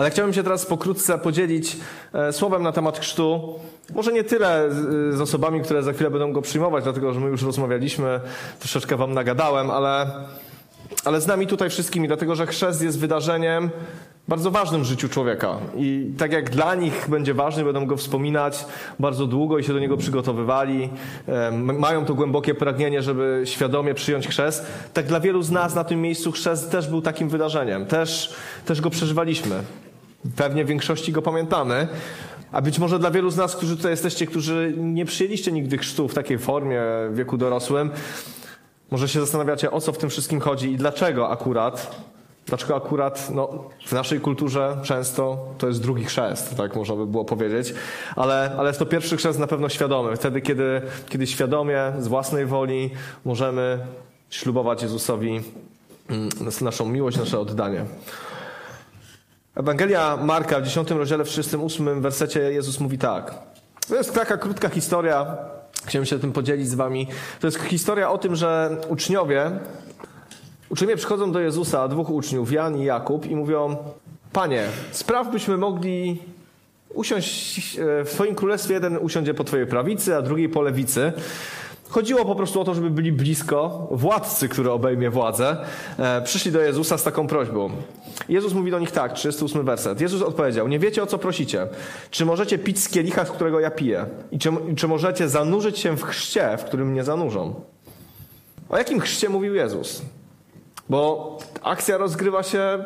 Ale chciałbym się teraz pokrótce podzielić e, słowem na temat chrztu. Może nie tyle z, osobami, które za chwilę będą go przyjmować, dlatego że my już rozmawialiśmy, troszeczkę wam nagadałem, ale, ale z nami tutaj wszystkimi, dlatego że chrzest jest wydarzeniem bardzo ważnym w życiu człowieka. I tak jak dla nich będzie ważny, będą go wspominać bardzo długo i się do niego przygotowywali, e, mają to głębokie pragnienie, żeby świadomie przyjąć chrzest, tak dla wielu z nas na tym miejscu chrzest też był takim wydarzeniem. Też, też go przeżywaliśmy. Pewnie w większości go pamiętamy. A być może dla wielu z nas, którzy tutaj jesteście, którzy nie przyjęliście nigdy chrztu w takiej formie w wieku dorosłym, może się zastanawiacie, o co w tym wszystkim chodzi i dlaczego akurat Dlaczego akurat no, w naszej kulturze często to jest drugi chrzest, tak można by było powiedzieć, ale, ale jest to pierwszy chrzest na pewno świadomy. Wtedy, kiedy, kiedy świadomie, z własnej woli możemy ślubować Jezusowi mm, naszą miłość, nasze oddanie. Ewangelia Marka w 10 rozdziale, w 38 wersecie Jezus mówi tak. To jest taka krótka historia, chciałem się tym podzielić z wami. To jest historia o tym, że uczniowie Uczniowie przychodzą do Jezusa, dwóch uczniów, Jan i Jakub, i mówią: Panie, spraw byśmy mogli usiąść e, w Twoim królestwie. Jeden usiądzie po Twojej prawicy, a drugi po lewicy. Chodziło po prostu o to, żeby byli blisko władcy, który obejmie władzę. E, przyszli do Jezusa z taką prośbą. Jezus mówi do nich tak, 38 werset. Jezus odpowiedział, nie wiecie o co prosicie. Czy możecie pić z kielicha, z którego ja piję? I czy, czy możecie zanurzyć się w chrzcie, w którym mnie zanurzą? O jakim chrzcie mówił Jezus? Bo akcja rozgrywa się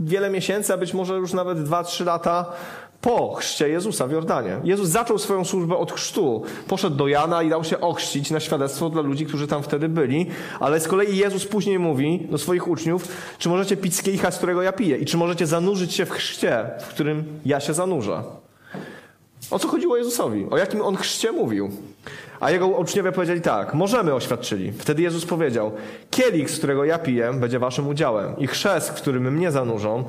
wiele miesięcy, a być może już nawet 2-3 lata po chrzcie Jezusa w Jordanie. Jezus zaczął swoją służbę od chrztu. Poszedł do Jana i dał się ochrzcić na świadectwo dla ludzi, którzy tam wtedy byli. Ale z kolei Jezus później mówi do swoich uczniów, czy możecie pić z kielicha, z którego ja piję? I czy możecie zanurzyć się w chrzcie, w którym ja się zanurzę? O co chodziło Jezusowi? O jakim on chrzcie mówił? A jego uczniowie powiedzieli tak, możemy oświadczyli. Wtedy Jezus powiedział, kielich, z którego ja piję, będzie waszym udziałem i chrzest, w którym mnie zanurzą,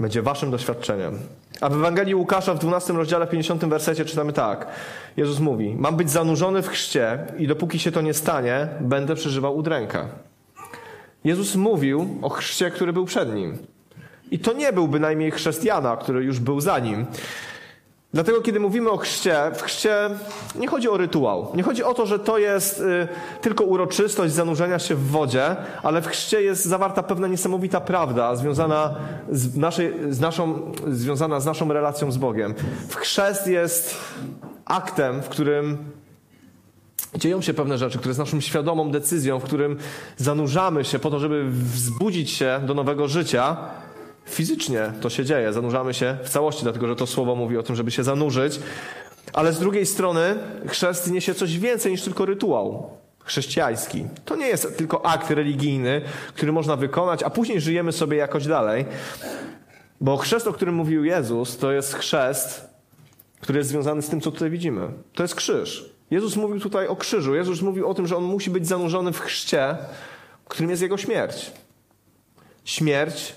będzie waszym doświadczeniem. A w Ewangelii Łukasza w 12 rozdziale, 50 wersecie czytamy tak. Jezus mówi, mam być zanurzony w chrzcie i dopóki się to nie stanie, będę przeżywał udrękę. Jezus mówił o chrzcie, który był przed nim. I to nie był bynajmniej chrześcijana, który już był za nim. Dlatego, kiedy mówimy o chrzcie, w chrzcie nie chodzi o rytuał. Nie chodzi o to, że to jest y, tylko uroczystość zanurzenia się w wodzie, ale w chrzcie jest zawarta pewna niesamowita prawda związana z, naszej, z, naszą, związana z naszą relacją z Bogiem. W chrzest jest aktem, w którym dzieją się pewne rzeczy, które jest naszą świadomą decyzją, w którym zanurzamy się po to, żeby wzbudzić się do nowego życia Fizycznie to się dzieje, zanurzamy się w całości, dlatego że to słowo mówi o tym, żeby się zanurzyć. Ale z drugiej strony chrzest niesie coś więcej niż tylko rytuał chrześcijański. To nie jest tylko akt religijny, który można wykonać, a później żyjemy sobie jakoś dalej. Bo chrzest, o którym mówił Jezus, to jest chrzest, który jest związany z tym, co tutaj widzimy. To jest krzyż. Jezus mówił tutaj o krzyżu. Jezus mówił o tym, że on musi być zanurzony w chrzcie, którym jest jego śmierć. Śmierć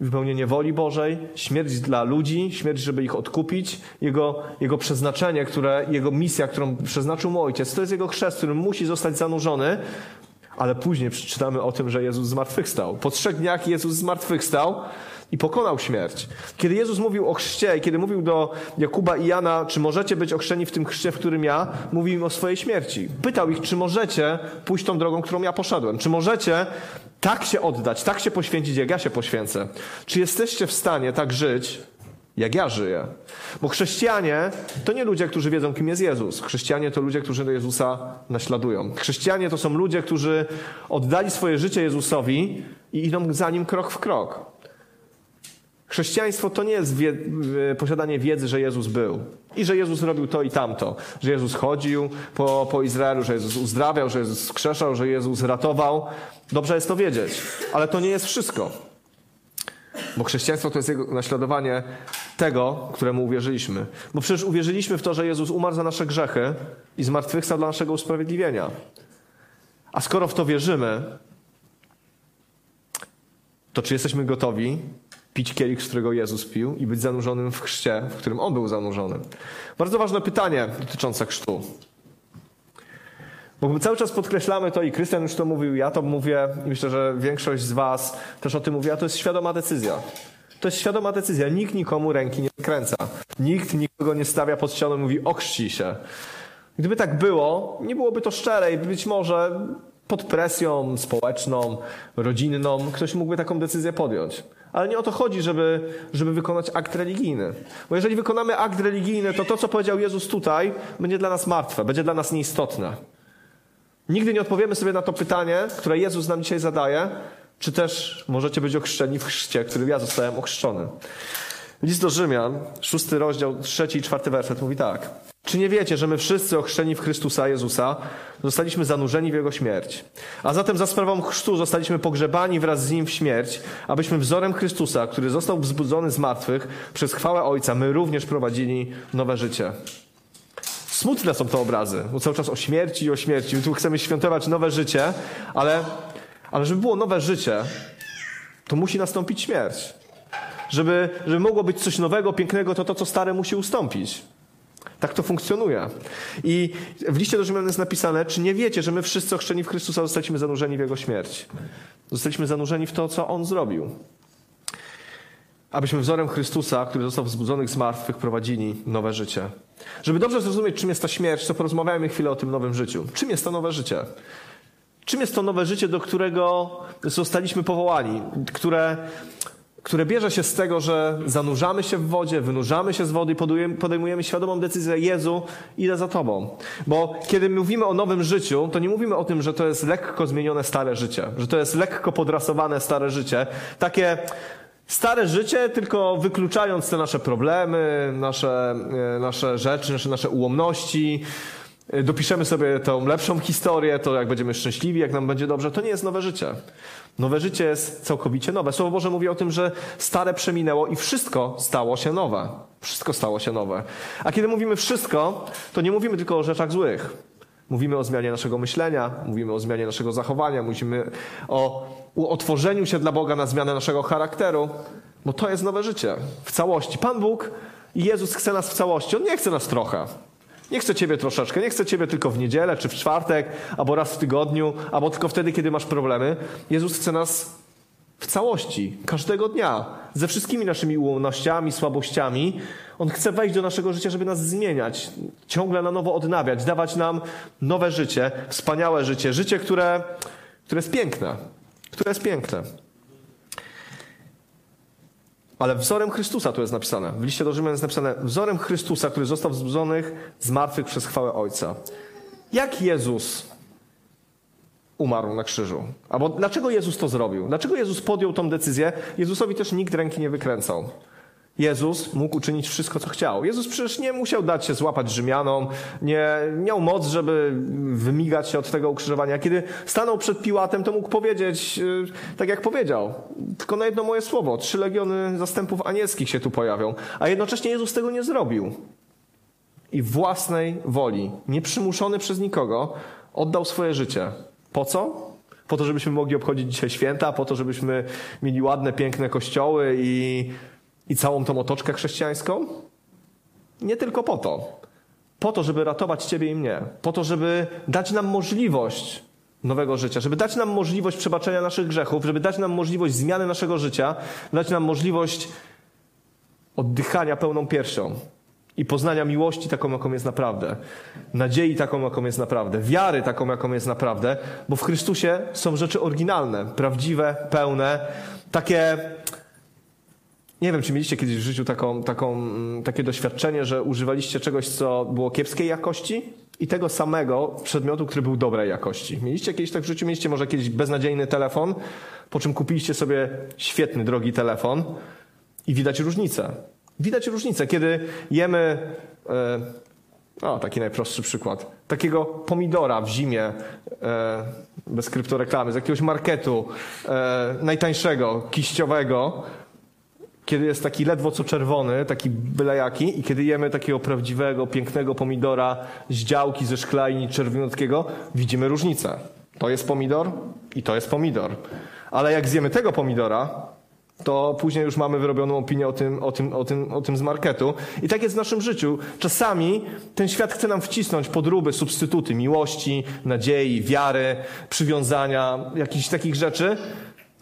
wypełnienie woli Bożej, śmierć dla ludzi, śmierć, żeby ich odkupić, jego, jego przeznaczenie, które, jego misja, którą przeznaczył mu ojciec, to jest jego chrzest, którym musi zostać zanurzony, ale później przeczytamy o tym, że Jezus zmartwychwstał. Po trzech dniach Jezus zmartwychwstał i pokonał śmierć. Kiedy Jezus mówił o chrzcie kiedy mówił do Jakuba i Jana, czy możecie być ochrzczeni w tym chrzcie, w którym ja, mówił im o swojej śmierci. Pytał ich, czy możecie pójść tą drogą, którą ja poszedłem. Czy możecie tak się oddać, tak się poświęcić, jak ja się poświęcę. Czy jesteście w stanie tak żyć, jak ja żyję? Bo chrześcijanie to nie ludzie, którzy wiedzą, kim jest Jezus. Chrześcijanie to ludzie, którzy Jezusa naśladują. Chrześcijanie to są ludzie, którzy oddali swoje życie Jezusowi i idą za nim krok w krok. Chrześcijaństwo to nie jest wie posiadanie wiedzy, że Jezus był i że Jezus robił to i tamto, że Jezus chodził po, po Izraelu, że Jezus uzdrawiał, że Jezus skrzeszał, że Jezus ratował. Dobrze jest to wiedzieć, ale to nie jest wszystko. Bo chrześcijaństwo to jest jego naśladowanie tego, któremu uwierzyliśmy. Bo przecież uwierzyliśmy w to, że Jezus umarł za nasze grzechy i zmartwychwstał dla naszego usprawiedliwienia. A skoro w to wierzymy, to czy jesteśmy gotowi pić kielich, z którego Jezus pił i być zanurzonym w chrzcie, w którym On był zanurzony? Bardzo ważne pytanie dotyczące chrztu. Bo my cały czas podkreślamy to i Krystian już to mówił, ja to mówię i myślę, że większość z Was też o tym mówi, a to jest świadoma decyzja. To jest świadoma decyzja. Nikt nikomu ręki nie kręca. Nikt nikogo nie stawia pod ścianą i mówi okrzci się. Gdyby tak było, nie byłoby to szczere i być może pod presją społeczną, rodzinną ktoś mógłby taką decyzję podjąć. Ale nie o to chodzi, żeby, żeby wykonać akt religijny. Bo jeżeli wykonamy akt religijny, to to, co powiedział Jezus tutaj, będzie dla nas martwe, będzie dla nas nieistotne. Nigdy nie odpowiemy sobie na to pytanie, które Jezus nam dzisiaj zadaje, czy też możecie być ochrzczeni w chrzcie, którym ja zostałem ochrzczony. List do Rzymian, szósty rozdział, trzeci i czwarty werset mówi tak. Czy nie wiecie, że my wszyscy ochrzczeni w Chrystusa Jezusa zostaliśmy zanurzeni w Jego śmierć? A zatem za sprawą chrztu zostaliśmy pogrzebani wraz z Nim w śmierć, abyśmy wzorem Chrystusa, który został wzbudzony z martwych przez chwałę Ojca, my również prowadzili nowe życie. Smutne są to obrazy, bo cały czas o śmierci i o śmierci. My tu chcemy świętować nowe życie, ale, ale żeby było nowe życie, to musi nastąpić śmierć. Żeby, żeby mogło być coś nowego, pięknego, to to, co stare musi ustąpić. Tak to funkcjonuje. I w liście do Rzymian jest napisane, czy nie wiecie, że my wszyscy ochrzczeni w Chrystusa zostaliśmy zanurzeni w Jego śmierć. Zostaliśmy zanurzeni w to, co On zrobił. Abyśmy wzorem Chrystusa, który został wzbudzony z martwych, prowadzili nowe życie. Żeby dobrze zrozumieć, czym jest ta śmierć, to porozmawiajmy chwilę o tym nowym życiu. Czym jest to nowe życie? Czym jest to nowe życie, do którego zostaliśmy powołani, które które bierze się z tego, że zanurzamy się w wodzie, wynurzamy się z wody i podejmujemy świadomą decyzję, Jezu, idę za Tobą. Bo kiedy mówimy o nowym życiu, to nie mówimy o tym, że to jest lekko zmienione stare życie, że to jest lekko podrasowane stare życie. Takie stare życie, tylko wykluczając te nasze problemy, nasze, e, nasze rzeczy, nasze, nasze ułomności, dopiszemy sobie tą lepszą historię, to jak będziemy szczęśliwi, jak nam będzie dobrze, to nie jest nowe życie. Nowe życie jest całkowicie nowe. Słowo Boże mówi o tym, że stare przeminęło i wszystko stało się nowe. Wszystko stało się nowe. A kiedy mówimy wszystko, to nie mówimy tylko o rzeczach złych. Mówimy o zmianie naszego myślenia, mówimy o zmianie naszego zachowania, mówimy o otworzeniu się dla Boga na zmianę naszego charakteru, bo to jest nowe życie w całości. Pan Bóg i Jezus chce nas w całości. On nie chce nas trochę. Nie chcę ciebie troszeczkę, nie chcę ciebie tylko w niedzielę, czy w czwartek, albo raz w tygodniu, albo tylko wtedy, kiedy masz problemy. Jezus chce nas w całości, każdego dnia, ze wszystkimi naszymi ułomnościami, słabościami. On chce wejść do naszego życia, żeby nas zmieniać, ciągle na nowo odnawiać, dawać nam nowe życie, wspaniałe życie, życie, które, które jest piękne, które jest piękne. Ale wzorem Chrystusa tu jest napisane. W liście do Rzymian jest napisane wzorem Chrystusa, który został wzbudzony z martwych przez chwałę Ojca. Jak Jezus umarł na krzyżu? Albo dlaczego Jezus to zrobił? Dlaczego Jezus podjął tą decyzję? Jezusowi też nikt ręki nie wykręcał. Jezus mógł uczynić wszystko, co chciał. Jezus przecież nie musiał dać się złapać Rzymianom, nie miał moc, żeby wymigać się od tego ukrzyżowania. Kiedy stanął przed Piłatem, to mógł powiedzieć, y, tak jak powiedział, tylko na jedno moje słowo, trzy legiony zastępów anielskich się tu pojawią. A jednocześnie Jezus tego nie zrobił. I własnej woli, nieprzymuszony przez nikogo, oddał swoje życie. Po co? Po to, żebyśmy mogli obchodzić dzisiaj święta, po to, żebyśmy mieli ładne, piękne kościoły i i całą tą otoczkę chrześcijańską? Nie tylko po to. Po to, żeby ratować Ciebie i mnie. Po to, żeby dać nam możliwość nowego życia, żeby dać nam możliwość przebaczenia naszych grzechów, żeby dać nam możliwość zmiany naszego życia, dać nam możliwość oddychania pełną piersią. I poznania miłości taką, jaką jest naprawdę, nadziei taką, jaką jest naprawdę, wiary taką, jaką jest naprawdę, bo w Chrystusie są rzeczy oryginalne, prawdziwe, pełne, takie nie wiem, czy mieliście kiedyś w życiu taką, taką, mm, takie doświadczenie, że używaliście czegoś, co było kiepskiej jakości i tego samego przedmiotu, który był dobrej jakości. Mieliście kiedyś tak w życiu? Mieliście może kiedyś beznadziejny telefon, po czym kupiliście sobie świetny, drogi telefon i widać różnicę. Widać różnicę, kiedy jemy, e, o taki najprostszy przykład, takiego pomidora w zimie, e, bez kryptoreklamy, z jakiegoś marketu, e, najtańszego, kiściowego, kiedy jest taki ledwo co czerwony, taki byle jaki, i kiedy jemy takiego prawdziwego, pięknego pomidora z działki, ze szklajni czerwonotkiego, widzimy różnicę. To jest pomidor i to jest pomidor. Ale jak zjemy tego pomidora, to później już mamy wyrobioną opinię o tym, o, tym, o, tym, o tym z marketu. I tak jest w naszym życiu. Czasami ten świat chce nam wcisnąć podróby, substytuty miłości, nadziei, wiary, przywiązania, jakichś takich rzeczy,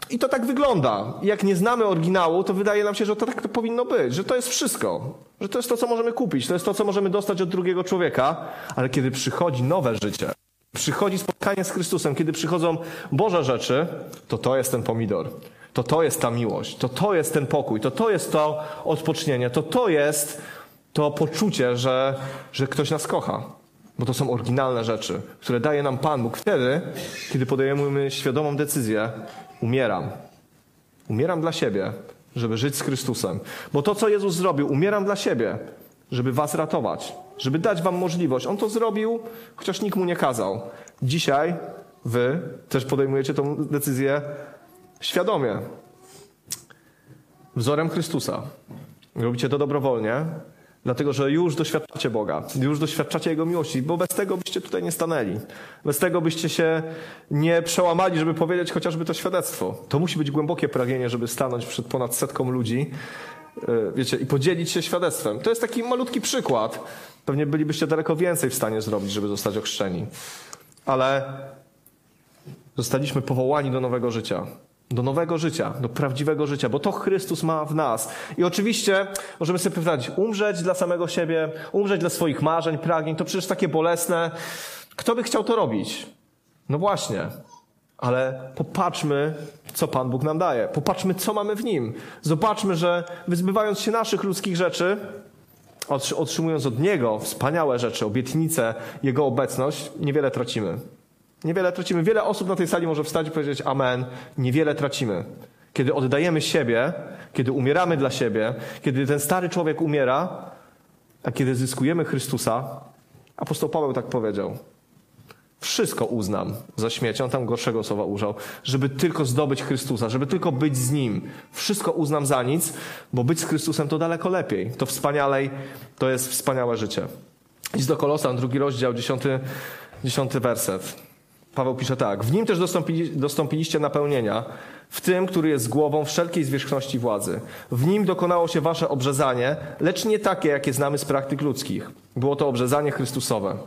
I to tak wygląda. Jak nie znamy oryginału, to wydaje nam się, że to tak to powinno być, że to jest wszystko. Że to jest to, co możemy kupić, to jest to, co możemy dostać od drugiego człowieka. Ale kiedy przychodzi nowe życie, przychodzi spotkanie z Chrystusem, kiedy przychodzą Boże rzeczy, to to jest ten pomidor. To to jest ta miłość, to to jest ten pokój, to to jest to odpocznienie, to to jest to poczucie, że, że ktoś nas kocha. Bo to są oryginalne rzeczy, które daje nam Pan Bóg wtedy, kiedy podejmujemy świadomą decyzję, umieram. Umieram dla siebie, żeby żyć z Chrystusem. Bo to, co Jezus zrobił, umieram dla siebie, żeby was ratować, żeby dać wam możliwość. On to zrobił, chociaż nikt mu nie kazał. Dzisiaj wy też podejmujecie tę decyzję świadomie. Wzorem Chrystusa. Robicie to dobrowolnie, dlatego że już doświadczacie Boga, już doświadczacie Jego miłości, bo bez tego byście tutaj nie stanęli. Bez tego byście się nie przełamali, żeby powiedzieć chociażby to świadectwo. To musi być głębokie pragnienie, żeby stanąć przed ponad setką ludzi, e, wiecie, i podzielić się świadectwem. To jest taki malutki przykład. Pewnie bylibyście daleko więcej w stanie zrobić, żeby zostać ochrzczeni. Ale zostaliśmy powołani do nowego życia do nowego życia, do prawdziwego życia, bo to Chrystus ma w nas. I oczywiście możemy sobie pytać, umrzeć dla samego siebie, umrzeć dla swoich marzeń, pragnień, to przecież takie bolesne. Kto by chciał to robić? No właśnie. Ale popatrzmy, co Pan Bóg nam daje. Popatrzmy, co mamy w Nim. Zobaczmy, że wyzbywając się naszych ludzkich rzeczy, otrzymując od Niego wspaniałe rzeczy, obietnice, Jego obecność, niewiele tracimy. Niewiele tracimy. Wiele osób na tej sali może wstać i powiedzieć Amen. Niewiele tracimy. Kiedy oddajemy siebie, kiedy umieramy dla siebie, kiedy ten stary człowiek umiera, a kiedy zyskujemy Chrystusa, apostoł Paweł tak powiedział. Wszystko uznam za śmieć. On tam gorszego słowa użył. Żeby tylko zdobyć Chrystusa, żeby tylko być z Nim. Wszystko uznam za nic, bo być z Chrystusem to daleko lepiej. To wspanialej, to jest wspaniałe życie. Idź do Kolosan, drugi rozdział, dziesiąty, dziesiąty werset. Paweł pisze tak. W nim też dostąpili, dostąpiliście napełnienia, w tym, który jest głową wszelkiej zwierzchności władzy. W nim dokonało się wasze obrzezanie, lecz nie takie, jakie znamy z praktyk ludzkich. Było to obrzezanie Chrystusowe.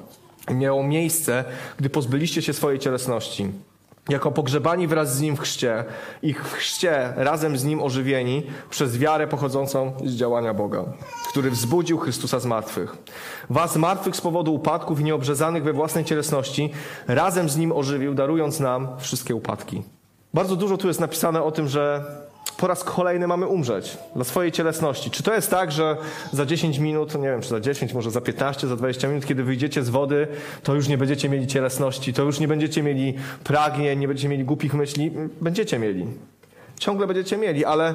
Miało miejsce, gdy pozbyliście się swojej cielesności jako pogrzebani wraz z Nim w chrzcie, ich w chrzcie razem z Nim ożywieni przez wiarę pochodzącą z działania Boga, który wzbudził Chrystusa z martwych. Was martwych z powodu upadków i nieobrzezanych we własnej cielesności razem z Nim ożywił, darując nam wszystkie upadki. Bardzo dużo tu jest napisane o tym, że po raz kolejny mamy umrzeć dla swojej cielesności. Czy to jest tak, że za 10 minut, nie wiem, czy za 10, może za 15, za 20 minut, kiedy wyjdziecie z wody, to już nie będziecie mieli cielesności, to już nie będziecie mieli pragnień, nie będziecie mieli głupich myśli? Będziecie mieli. Ciągle będziecie mieli, ale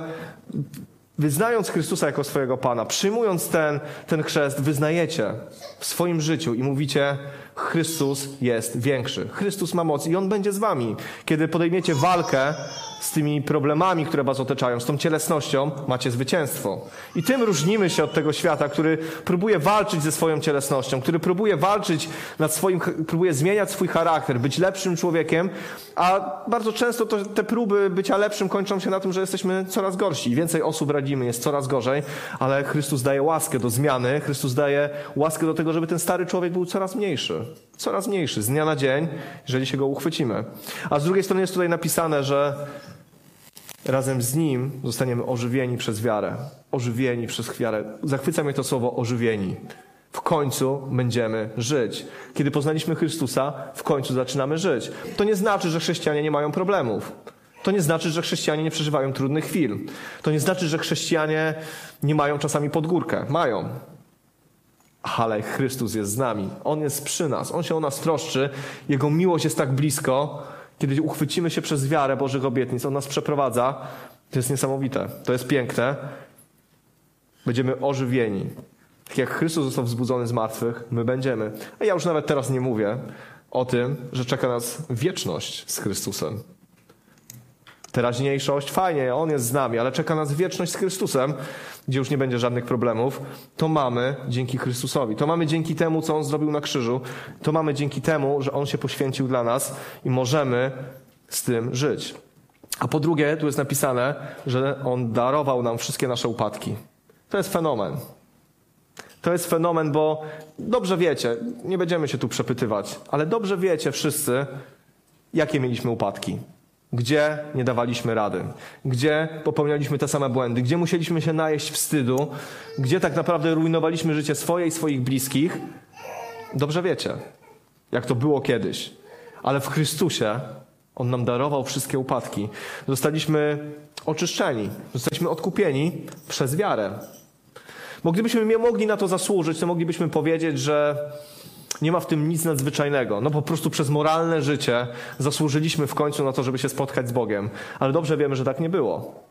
wyznając Chrystusa jako swojego Pana, przyjmując ten, ten chrzest, wyznajecie w swoim życiu i mówicie, Chrystus jest większy. Chrystus ma moc i On będzie z wami. Kiedy podejmiecie walkę z tymi problemami, które was otaczają, z tą cielesnością, macie zwycięstwo. I tym różnimy się od tego świata, który próbuje walczyć ze swoją cielesnością, który próbuje walczyć nad swoim, próbuje zmieniać swój charakter, być lepszym człowiekiem, a bardzo często to, te próby bycia lepszym kończą się na tym, że jesteśmy coraz gorsi. Więcej osób radzimy, jest coraz gorzej, ale Chrystus daje łaskę do zmiany, Chrystus daje łaskę do tego, żeby ten stary człowiek był coraz mniejszy. Coraz mniejszy, z dnia na dzień, jeżeli się go uchwycimy. A z drugiej strony jest tutaj napisane, że razem z Nim zostaniemy ożywieni przez wiarę. Ożywieni przez wiarę. Zachwyca mnie to słowo ożywieni. W końcu będziemy żyć. Kiedy poznaliśmy Chrystusa, w końcu zaczynamy żyć. To nie znaczy, że chrześcijanie nie mają problemów. To nie znaczy, że chrześcijanie nie przeżywają trudnych chwil. To nie znaczy, że chrześcijanie nie mają czasami podgórkę. Mają. Ale Chrystus jest z nami. On jest przy nas. On się o nas troszczy. Jego miłość jest tak blisko, kiedy uchwycimy się przez wiarę Bożych obietnic, On nas przeprowadza, to jest niesamowite, to jest piękne. Będziemy ożywieni. Tak jak Chrystus został wzbudzony z martwych, my będziemy. A ja już nawet teraz nie mówię o tym, że czeka nas wieczność z Chrystusem teraźniejszość, fajnie, On jest z nami, ale czeka nas wieczność z Chrystusem, gdzie już nie będzie żadnych problemów. To mamy dzięki Chrystusowi. To mamy dzięki temu, co On zrobił na krzyżu. To mamy dzięki temu, że On się poświęcił dla nas i możemy z tym żyć. A po drugie, tu jest napisane, że On darował nam wszystkie nasze upadki. To jest fenomen. To jest fenomen, bo dobrze wiecie, nie będziemy się tu przepytywać, ale dobrze wiecie wszyscy, jakie mieliśmy upadki. Gdzie nie dawaliśmy rady? Gdzie popełnialiśmy te same błędy? Gdzie musieliśmy się najeść wstydu? Gdzie tak naprawdę rujnowaliśmy życie swoje i swoich bliskich? Dobrze wiecie, jak to było kiedyś. Ale w Chrystusie On nam darował wszystkie upadki. Zostaliśmy oczyszczeni, zostaliśmy odkupieni przez wiarę. Bo gdybyśmy mogli na to zasłużyć, to moglibyśmy powiedzieć, że nie ma w tym nic nadzwyczajnego. No po prostu przez moralne życie zasłużyliśmy w końcu na to, żeby się spotkać z Bogiem. Ale dobrze wiemy, że tak nie było.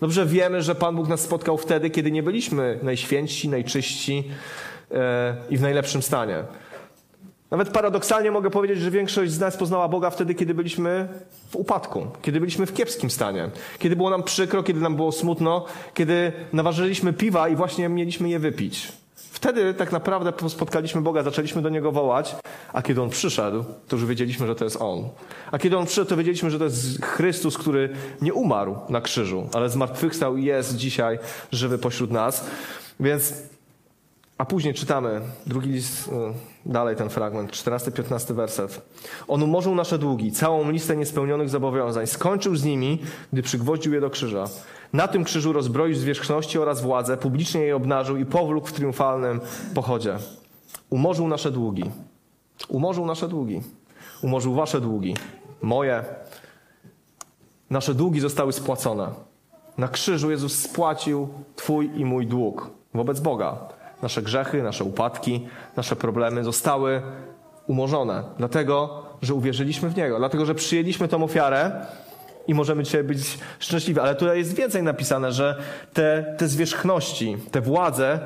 Dobrze wiemy, że Pan Bóg nas spotkał wtedy, kiedy nie byliśmy najświętsi, najczyści yy, i w najlepszym stanie. Nawet paradoksalnie mogę powiedzieć, że większość z nas poznała Boga wtedy, kiedy byliśmy w upadku, kiedy byliśmy w kiepskim stanie, kiedy było nam przykro, kiedy nam było smutno, kiedy naważyliśmy piwa i właśnie mieliśmy je wypić. Wtedy tak naprawdę spotkaliśmy Boga, zaczęliśmy do Niego wołać, a kiedy On przyszedł, to już wiedzieliśmy, że to jest On. A kiedy On przyszedł, to wiedzieliśmy, że to jest Chrystus, który nie umarł na krzyżu, ale zmartwychwstał i jest dzisiaj żywy pośród nas. Więc, a później czytamy drugi list, y, dalej ten fragment, 14-15 werset. On umorzył nasze długi, całą listę niespełnionych zobowiązań, skończył z nimi, gdy przygwoździł je do krzyża. Na tym krzyżu rozbroił zwierzchności oraz władzę, publicznie jej obnażył i powlókł w triumfalnym pochodzie. Umorzył nasze długi. Umorzył nasze długi. Umorzył wasze długi. Moje. Nasze długi zostały spłacone. Na krzyżu Jezus spłacił Twój i mój dług wobec Boga. Nasze grzechy, nasze upadki, nasze problemy zostały umorzone, dlatego że uwierzyliśmy w Niego, dlatego że przyjęliśmy tą ofiarę i możemy dzisiaj być szczęśliwi. Ale tutaj jest więcej napisane, że te, te zwierzchności, te władze,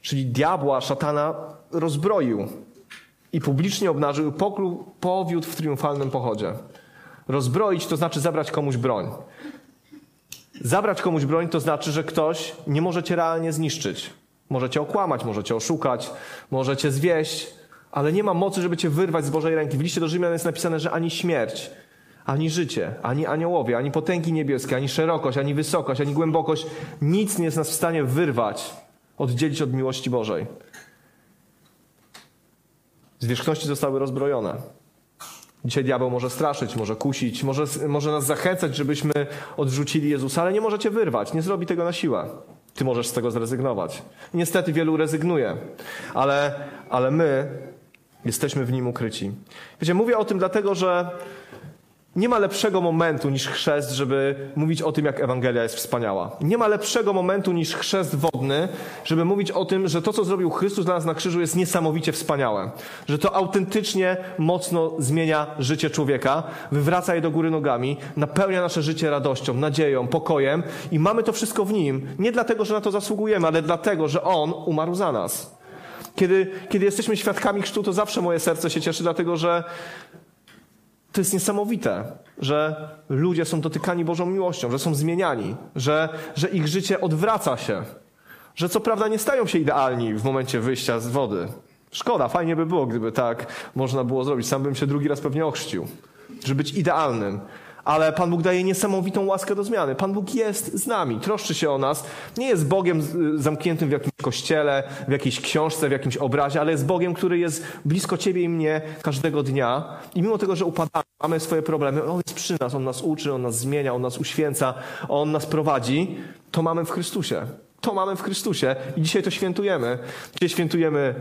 czyli diabła, szatana, rozbroił i publicznie obnażył, poklu, powiódł w triumfalnym pochodzie. Rozbroić to znaczy zabrać komuś broń. Zabrać komuś broń to znaczy, że ktoś nie może cię realnie zniszczyć. Może cię okłamać, może cię oszukać, może cię zwieść, ale nie ma mocy, żeby cię wyrwać z Bożej ręki. W liście do Rzymian jest napisane, że ani śmierć, ani życie, ani aniołowie, ani potęgi niebieskie, ani szerokość, ani wysokość, ani głębokość, nic nie jest nas w stanie wyrwać, oddzielić od miłości Bożej. Zwierzchności zostały rozbrojone. Dzisiaj diabeł może straszyć, może kusić, może, może nas zachęcać, żebyśmy odrzucili Jezusa, ale nie możecie wyrwać, nie zrobi tego na siłę. Ty możesz z tego zrezygnować. niestety wielu rezygnuje, ale, ale my jesteśmy w nim ukryci. Wiecie, mówię o tym dlatego, że nie ma lepszego momentu niż chrzest, żeby mówić o tym, jak Ewangelia jest wspaniała. Nie ma lepszego momentu niż chrzest wodny, żeby mówić o tym, że to, co zrobił Chrystus dla nas na krzyżu, jest niesamowicie wspaniałe. Że to autentycznie mocno zmienia życie człowieka, wywraca je do góry nogami, napełnia nasze życie radością, nadzieją, pokojem i mamy to wszystko w nim. Nie dlatego, że na to zasługujemy, ale dlatego, że On umarł za nas. Kiedy, kiedy jesteśmy świadkami chrztu, to zawsze moje serce się cieszy, dlatego że to jest niesamowite, że ludzie są dotykani Bożą miłością, że są zmieniani, że, że ich życie odwraca się, że co prawda nie stają się idealni w momencie wyjścia z wody. Szkoda, fajnie by było, gdyby tak można było zrobić. Sam bym się drugi raz pewnie ochrzcił, żeby być idealnym ale Pan Bóg daje niesamowitą łaskę do zmiany. Pan Bóg jest z nami, troszczy się o nas. Nie jest Bogiem zamkniętym w jakimś kościele, w jakiejś książce, w jakimś obrazie, ale jest Bogiem, który jest blisko Ciebie i mnie każdego dnia. I mimo tego, że upadamy, mamy swoje problemy, On jest przy nas, On nas uczy, On nas zmienia, On nas uświęca, On nas prowadzi. To mamy w Chrystusie. To mamy w Chrystusie i dzisiaj to świętujemy. Dzisiaj świętujemy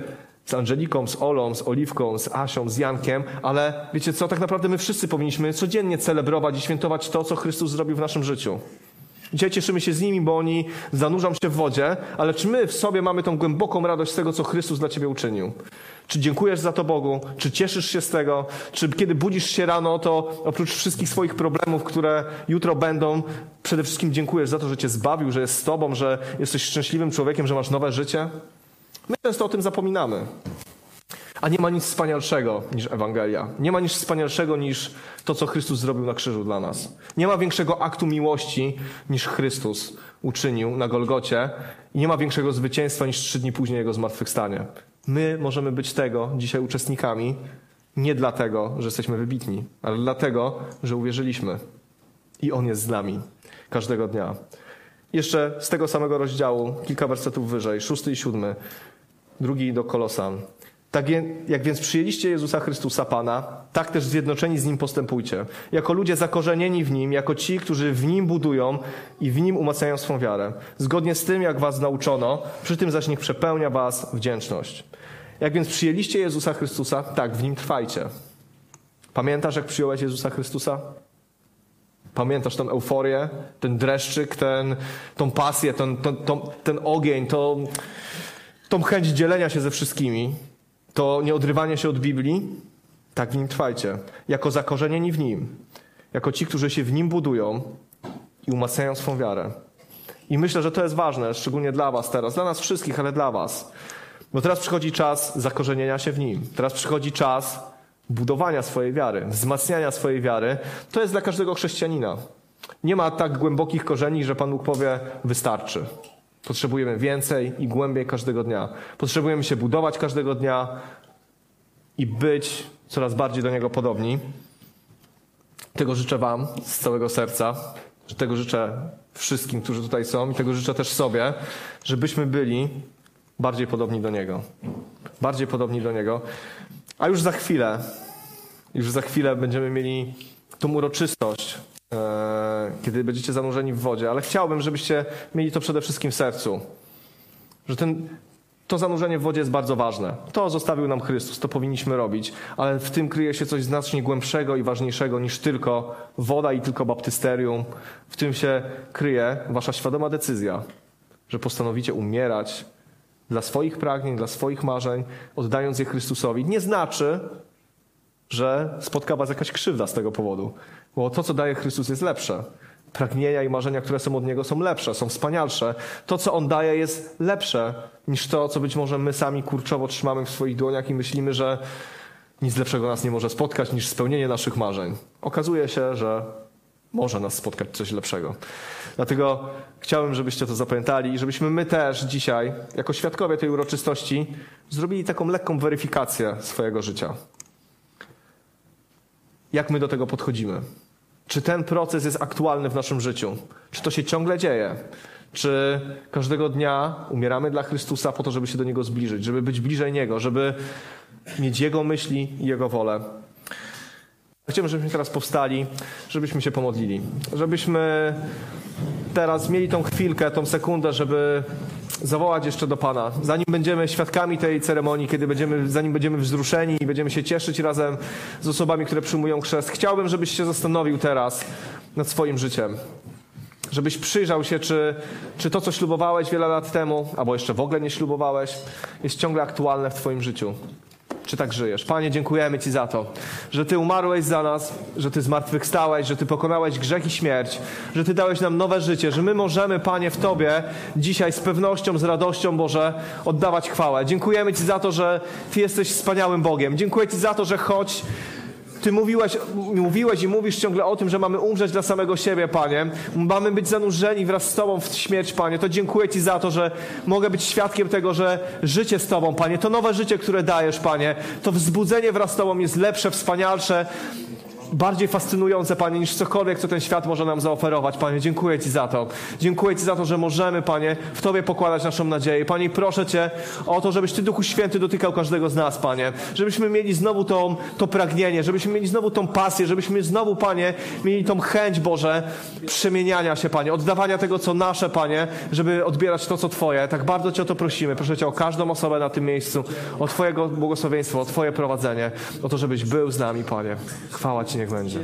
z Angeliką, z Olą, z Oliwką, z Asią, z Jankiem, ale wiecie co, tak naprawdę my wszyscy powinniśmy codziennie celebrować i świętować to, co Chrystus zrobił w naszym życiu. Dzisiaj cieszymy się z nimi, bo oni zanurzą się w wodzie, ale czy my w sobie mamy tą głęboką radość z tego, co Chrystus dla ciebie uczynił? Czy dziękujesz za to Bogu? Czy cieszysz się z tego? Czy kiedy budzisz się rano, to oprócz wszystkich swoich problemów, które jutro będą, przede wszystkim dziękujesz za to, że cię zbawił, że jest z tobą, że jesteś szczęśliwym człowiekiem, że masz nowe życie? My często o tym zapominamy. A nie ma nic wspanialszego niż Ewangelia. Nie ma nic wspanialszego niż to, co Chrystus zrobił na krzyżu dla nas. Nie ma większego aktu miłości niż Chrystus uczynił na Golgocie. I nie ma większego zwycięstwa niż trzy dni później Jego zmartwychwstanie. My możemy być tego dzisiaj uczestnikami nie dlatego, że jesteśmy wybitni, ale dlatego, że uwierzyliśmy. I On jest z nami każdego dnia. Jeszcze z tego samego rozdziału, kilka wersetów wyżej, szósty i siódmy drugi do Kolosan. Tak jak więc przyjęliście Jezusa Chrystusa Pana, tak też zjednoczeni z Nim postępujcie. Jako ludzie zakorzenieni w Nim, jako ci, którzy w Nim budują i w Nim umacniają swą wiarę. Zgodnie z tym, jak was nauczono, przy tym zaś niech przepełnia was wdzięczność. Jak więc przyjęliście Jezusa Chrystusa, tak, w Nim trwajcie. Pamiętasz, jak przyjąłeś Jezusa Chrystusa? Pamiętasz tę euforię, ten dreszczyk, ten, tą pasję, ten, ten, ten, ten ogień, to, tą chęć dzielenia się ze wszystkimi, to nieodrywanie się od Biblii? Tak w nim trwajcie. Jako zakorzenieni w nim, jako ci, którzy się w nim budują i umacniają swą wiarę. I myślę, że to jest ważne, szczególnie dla Was teraz, dla nas wszystkich, ale dla Was. Bo teraz przychodzi czas zakorzenienia się w nim. Teraz przychodzi czas budowania swojej wiary, wzmacniania swojej wiary. To jest dla każdego chrześcijanina. Nie ma tak głębokich korzeni, że Pan Bóg powie, wystarczy. Potrzebujemy więcej i głębiej każdego dnia. Potrzebujemy się budować każdego dnia i być coraz bardziej do Niego podobni. Tego życzę Wam z całego serca. Tego życzę wszystkim, którzy tutaj są i tego życzę też sobie, żebyśmy byli bardziej podobni do Niego. Bardziej podobni do Niego. A już za chwilę, już za chwilę będziemy mieli tą uroczystość, kiedy będziecie zanurzeni w wodzie, ale chciałbym, żebyście mieli to przede wszystkim w sercu. Że ten, to zanurzenie w wodzie jest bardzo ważne. To zostawił nam Chrystus, to powinniśmy robić, ale w tym kryje się coś znacznie głębszego i ważniejszego niż tylko woda i tylko baptysterium. W tym się kryje wasza świadoma decyzja, że postanowicie umierać dla swoich pragnień, dla swoich marzeń, oddając je Chrystusowi. Nie znaczy, że spotka was jakaś krzywda z tego powodu, bo to, co daje Chrystus, jest lepsze. Pragnienia i marzenia, które są od Niego, są lepsze, są wspanialsze. To, co On daje, jest lepsze niż to, co być może my sami kurczowo trzymamy w swoich dłoniach i myślimy, że nic lepszego nas nie może spotkać niż spełnienie naszych marzeń. Okazuje się, że może nas spotkać coś lepszego. Dlatego chciałbym, żebyście to zapamiętali i żebyśmy my też dzisiaj, jako świadkowie tej uroczystości, zrobili taką lekką weryfikację swojego życia. Jak my do tego podchodzimy? Czy ten proces jest aktualny w naszym życiu? Czy to się ciągle dzieje? Czy każdego dnia umieramy dla Chrystusa po to, żeby się do Niego zbliżyć, żeby być bliżej Niego, żeby mieć Jego myśli i Jego wolę? Chciałbym, żebyśmy teraz powstali, żebyśmy się pomodlili. Żebyśmy teraz mieli tą chwilkę, tą sekundę, żeby zawołać jeszcze do Pana. Zanim będziemy świadkami tej ceremonii, kiedy będziemy, zanim będziemy wzruszeni i będziemy się cieszyć razem z osobami, które przyjmują chrzest, chciałbym, żebyś się zastanowił teraz nad swoim życiem. Żebyś przyjrzał się, czy, czy to, co ślubowałeś wiele lat temu, albo jeszcze w ogóle nie ślubowałeś, jest ciągle aktualne w Twoim życiu. Czy tak żyjesz? Panie, dziękujemy Ci za to, że Ty umarłeś za nas, że Ty zmartwychwstałeś, że Ty pokonałeś grzech i śmierć, że Ty dałeś nam nowe życie, że my możemy, Panie, w Tobie dzisiaj z pewnością, z radością, Boże, oddawać chwałę. Dziękujemy Ci za to, że Ty jesteś wspaniałym Bogiem. Dziękuję Ci za to, że choć ty mówiłeś, mówiłeś i mówisz ciągle o tym, że mamy umrzeć dla samego siebie, Panie. Mamy być zanurzeni wraz z Tobą w śmierć, Panie. To dziękuję Ci za to, że mogę być świadkiem tego, że życie z Tobą, Panie, to nowe życie, które dajesz, Panie, to wzbudzenie wraz z Tobą jest lepsze, wspanialsze, bardziej fascynujące, Panie, niż cokolwiek, co ten świat może nam zaoferować. Panie, dziękuję Ci za to. Dziękuję Ci za to, że możemy, Panie, w Tobie pokładać naszą nadzieję. Panie, proszę Cię o to, żebyś Ty, Duchu Święty, dotykał każdego z nas, Panie. Żebyśmy mieli znowu tą, to pragnienie, żebyśmy mieli znowu tą pasję, żebyśmy znowu, Panie, mieli tą chęć, Boże, przemieniania się, Panie, oddawania tego, co nasze, Panie, żeby odbierać to, co Twoje. Tak bardzo Cię o to prosimy. Proszę Cię o każdą osobę na tym miejscu, o Twojego błogosławieństwo, o Twoje prowadzenie, o to, żebyś był z nami, Panie. Chwała Ci niech będzie.